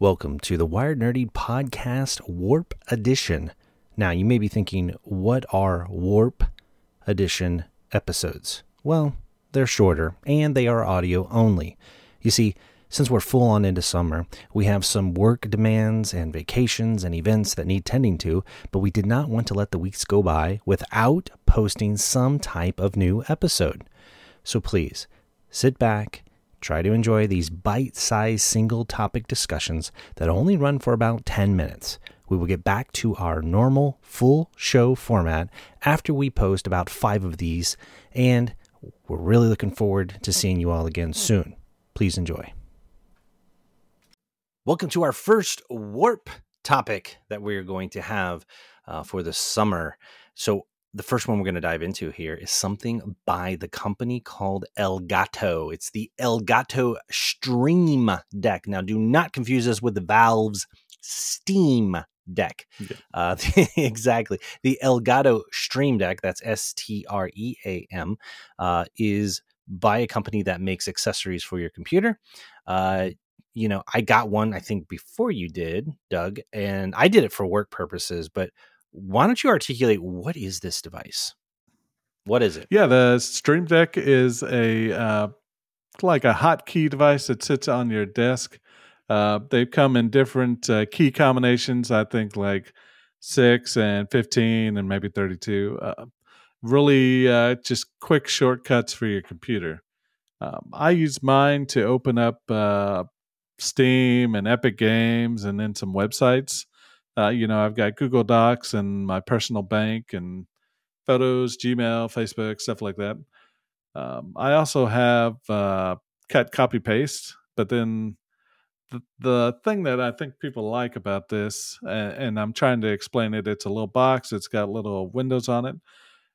Welcome to the Wired Nerdy Podcast Warp Edition. Now, you may be thinking, what are Warp Edition episodes? Well, they're shorter and they are audio only. You see, since we're full on into summer, we have some work demands and vacations and events that need tending to, but we did not want to let the weeks go by without posting some type of new episode. So please sit back, try to enjoy these bite sized single topic discussions that only run for about 10 minutes. We will get back to our normal full show format after we post about five of these, and we're really looking forward to seeing you all again soon. Please enjoy. Welcome to our first warp topic that we're going to have uh, for the summer. So, the first one we're going to dive into here is something by the company called Elgato. It's the Elgato Stream Deck. Now, do not confuse us with the Valve's Steam Deck. Yeah. Uh, exactly. The Elgato Stream Deck, that's S T R E A M, uh, is by a company that makes accessories for your computer. Uh, you know, I got one, I think, before you did, Doug, and I did it for work purposes. But why don't you articulate what is this device? What is it? Yeah, the Stream Deck is a uh, like a hotkey device that sits on your desk. Uh, they've come in different uh, key combinations. I think like six and fifteen and maybe thirty-two. Uh, really, uh, just quick shortcuts for your computer. Um, I use mine to open up uh, Steam and Epic Games, and then some websites. Uh, you know, I've got Google Docs and my personal bank and photos, Gmail, Facebook, stuff like that. Um, I also have uh, cut, copy, paste, but then the, the thing that I think people like about this, and, and I'm trying to explain it, it's a little box, it's got little windows on it,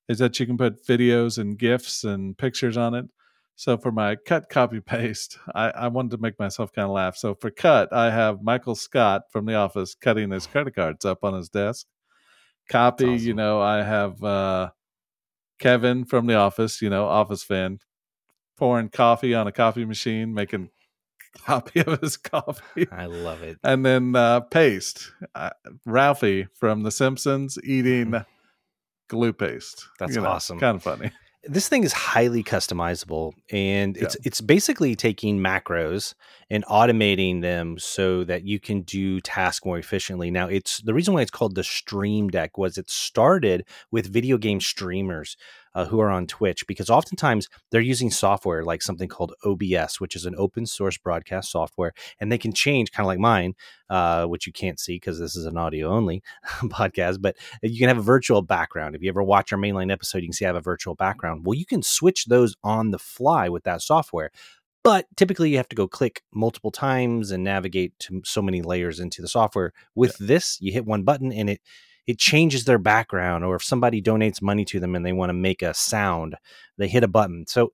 is that you can put videos and GIFs and pictures on it. So for my cut, copy, paste, I, I wanted to make myself kind of laugh. So for cut, I have Michael Scott from The Office cutting his credit cards up on his desk. Copy, awesome. you know, I have uh, Kevin from The Office, you know, Office fan, pouring coffee on a coffee machine, making copy of his coffee. I love it. And then uh, paste, uh, Ralphie from The Simpsons eating mm-hmm. glue paste. That's you know, awesome. Kind of funny this thing is highly customizable and it's yeah. it's basically taking macros and automating them so that you can do tasks more efficiently now it's the reason why it's called the stream deck was it started with video game streamers uh, who are on Twitch because oftentimes they're using software like something called OBS, which is an open source broadcast software, and they can change kind of like mine, uh, which you can't see because this is an audio only podcast, but you can have a virtual background. If you ever watch our mainline episode, you can see I have a virtual background. Well, you can switch those on the fly with that software but typically you have to go click multiple times and navigate to so many layers into the software with yeah. this you hit one button and it it changes their background or if somebody donates money to them and they want to make a sound they hit a button. So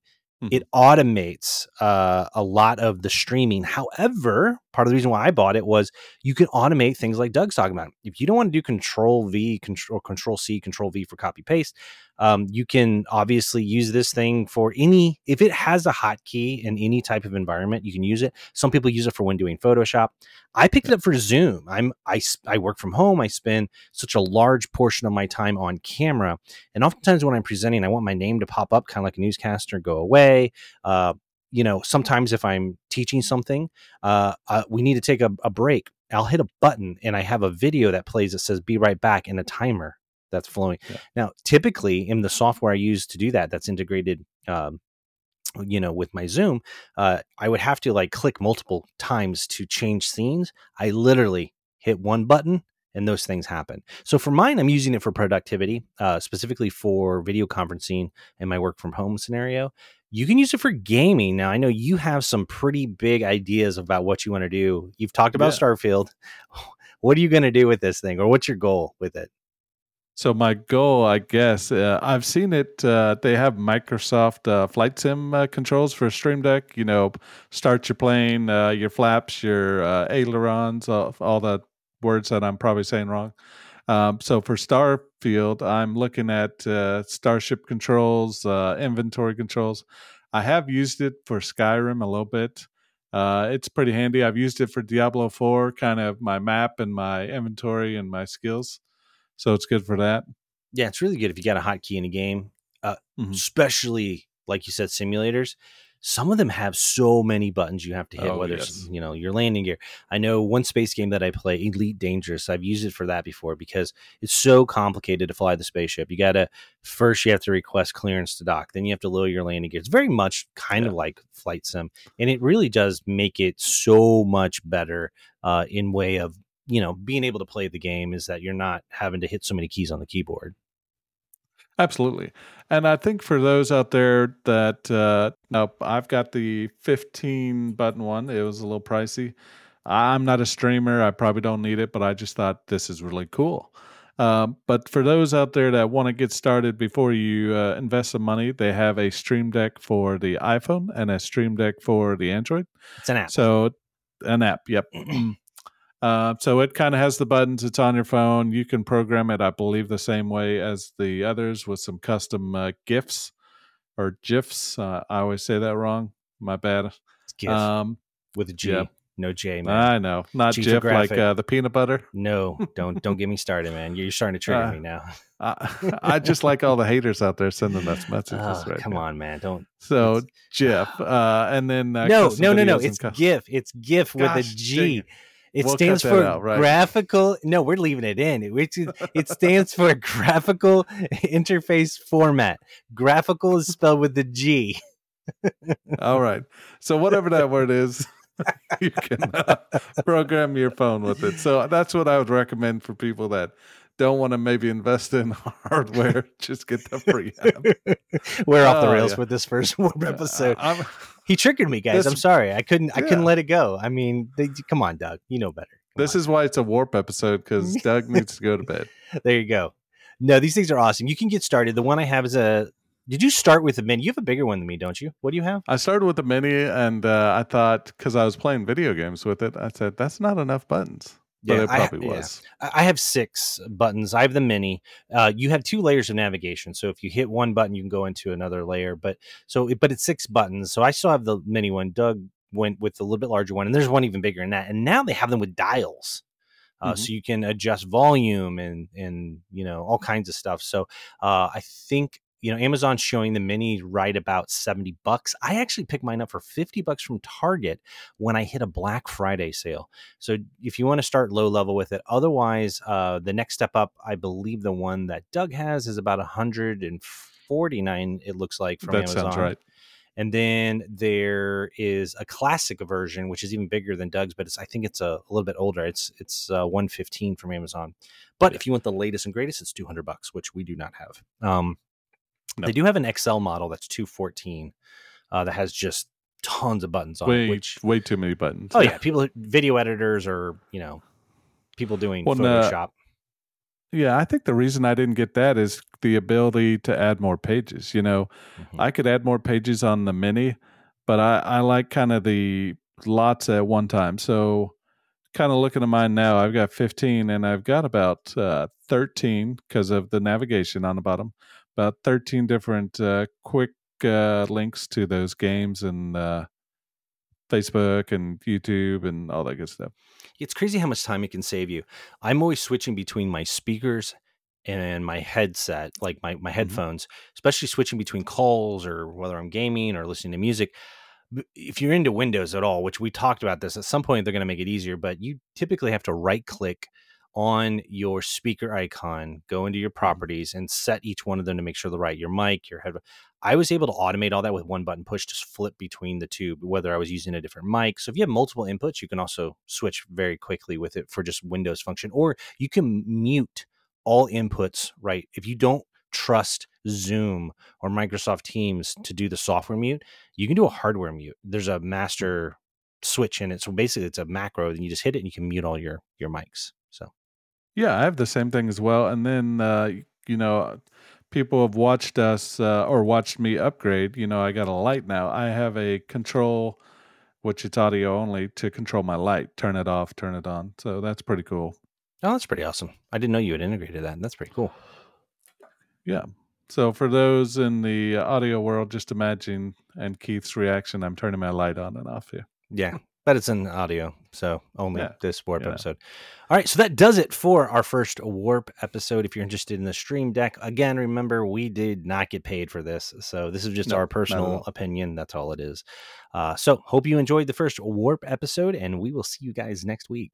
mm-hmm. it automates uh, a lot of the streaming. However part of the reason why i bought it was you can automate things like doug's talking about. If you don't want to do control v control control c control v for copy paste um, you can obviously use this thing for any if it has a hotkey in any type of environment you can use it. Some people use it for when doing photoshop. I picked it up for zoom. I'm i, I work from home. I spend such a large portion of my time on camera. And oftentimes when i'm presenting i want my name to pop up kind of like a newscaster go away. Uh, you know sometimes if i'm teaching something uh, uh, we need to take a, a break. I'll hit a button and I have a video that plays that says be right back and a timer that's flowing. Yeah. Now, typically in the software I use to do that, that's integrated, um, you know, with my Zoom, uh, I would have to like click multiple times to change scenes. I literally hit one button and those things happen. So for mine, I'm using it for productivity, uh, specifically for video conferencing and my work from home scenario. You can use it for gaming. Now, I know you have some pretty big ideas about what you want to do. You've talked about yeah. Starfield. What are you going to do with this thing, or what's your goal with it? So my goal, I guess, uh, I've seen it. Uh, they have Microsoft uh, Flight Sim uh, controls for Stream Deck. You know, start your plane, uh, your flaps, your uh, ailerons, all, all, the words that I'm probably saying wrong. Um, so for Starfield, I'm looking at Starship controls, inventory controls. I have used it for Skyrim a little bit. Uh, it's pretty handy. I've used it for Diablo 4, kind of my map and my inventory and my skills. So it's good for that. Yeah, it's really good if you got a hotkey in a game, uh, mm-hmm. especially like you said, simulators some of them have so many buttons you have to hit, oh, whether yes. it's you know your landing gear. I know one space game that I play, Elite Dangerous. I've used it for that before because it's so complicated to fly the spaceship. You got to first you have to request clearance to dock, then you have to lower your landing gear. It's very much kind yeah. of like flight sim, and it really does make it so much better uh, in way of you know being able to play the game. Is that you're not having to hit so many keys on the keyboard. Absolutely. And I think for those out there that, uh, now I've got the 15 button one. It was a little pricey. I'm not a streamer. I probably don't need it, but I just thought this is really cool. Um, but for those out there that want to get started before you uh, invest some money, they have a Stream Deck for the iPhone and a Stream Deck for the Android. It's an app. So, an app, yep. Uh, so it kind of has the buttons. It's on your phone. You can program it, I believe, the same way as the others with some custom uh, GIFs or GIFs. Uh, I always say that wrong. My bad. It's GIF um, with a G. Yeah. No J, man. I know, not GIF like uh, the peanut butter. No, don't don't get me started, man. You're starting to trigger uh, me now. I, I, just like all the haters out there sending us messages. Oh, right come now. on, man! Don't. So GIF, uh, and then uh, no, no, no, no. It's GIF. It's GIF Gosh, with a G. It we'll stands for out, right? graphical. No, we're leaving it in. It, it stands for graphical interface format. Graphical is spelled with the G. All right. So whatever that word is, you can uh, program your phone with it. So that's what I would recommend for people that don't want to maybe invest in hardware, just get the free app. We're off the oh, rails yeah. with this first warp episode. He triggered me, guys. This, I'm sorry. I couldn't. I couldn't let it go. I mean, they, come on, Doug. You know better. Come this on. is why it's a warp episode because Doug needs to go to bed. There you go. No, these things are awesome. You can get started. The one I have is a. Did you start with a mini? You have a bigger one than me, don't you? What do you have? I started with a mini, and uh, I thought because I was playing video games with it, I said that's not enough buttons. But yeah, it probably I, was. Yeah. I have six buttons. I have the mini. Uh, you have two layers of navigation. So if you hit one button, you can go into another layer. But so, but it's six buttons. So I still have the mini one. Doug went with the little bit larger one, and there's one even bigger than that. And now they have them with dials. Uh, mm-hmm. So you can adjust volume and and you know all kinds of stuff. So uh, I think you know, Amazon's showing the mini right about 70 bucks. I actually picked mine up for 50 bucks from Target when I hit a Black Friday sale. So if you want to start low level with it, otherwise, uh, the next step up, I believe the one that Doug has is about 149, it looks like from that Amazon. Sounds right. And then there is a classic version, which is even bigger than Doug's, but it's I think it's a, a little bit older. It's it's uh, 115 from Amazon. But yeah. if you want the latest and greatest, it's 200 bucks, which we do not have. Um, no. They do have an XL model that's 214 uh, that has just tons of buttons on way, it. Which way too many buttons. Oh yeah, people video editors or you know people doing well, Photoshop. Yeah, I think the reason I didn't get that is the ability to add more pages. You know, mm-hmm. I could add more pages on the mini, but I, I like kind of the lots at one time. So, kind of looking at mine now, I've got 15 and I've got about uh, 13 because of the navigation on the bottom about 13 different uh, quick uh, links to those games and uh, Facebook and YouTube and all that good stuff. It's crazy how much time it can save you. I'm always switching between my speakers and my headset, like my, my mm-hmm. headphones, mm-hmm. especially switching between calls or whether I'm gaming or listening to music. If you're into Windows at all, which we talked about this, at some point they're going to make it easier, but you typically have to right click on your speaker icon, go into your mm-hmm. properties and set each one of them to make sure the right, your mic, your head. I was able to automate all that with one button push, just flip between the two, whether I was using a different mic. So if you have multiple inputs, you can also switch very quickly with it for just Windows function, or you can mute all inputs, right? If you don't trust Zoom or Microsoft Teams to do the software mute, you can do a hardware mute. There's a mm-hmm. master switch in it. So basically it's a macro and you just hit it and you can mute all your your mics. Yeah, I have the same thing as well. And then, uh, you know, people have watched us uh, or watched me upgrade. You know, I got a light now. I have a control, which it's audio only, to control my light, turn it off, turn it on. So that's pretty cool. Oh, that's pretty awesome. I didn't know you had integrated that. That's pretty cool. Yeah. So for those in the audio world, just imagine and Keith's reaction. I'm turning my light on and off here. Yeah, but it's an audio, so only Yeah, this warp know. episode. All right, so that does it for our first warp episode. If you're interested in the stream deck, again, remember we did not get paid for this, so this is just No, our personal opinion. That's all it is. Uh, so hope you enjoyed the first warp episode, and we will see you guys next week.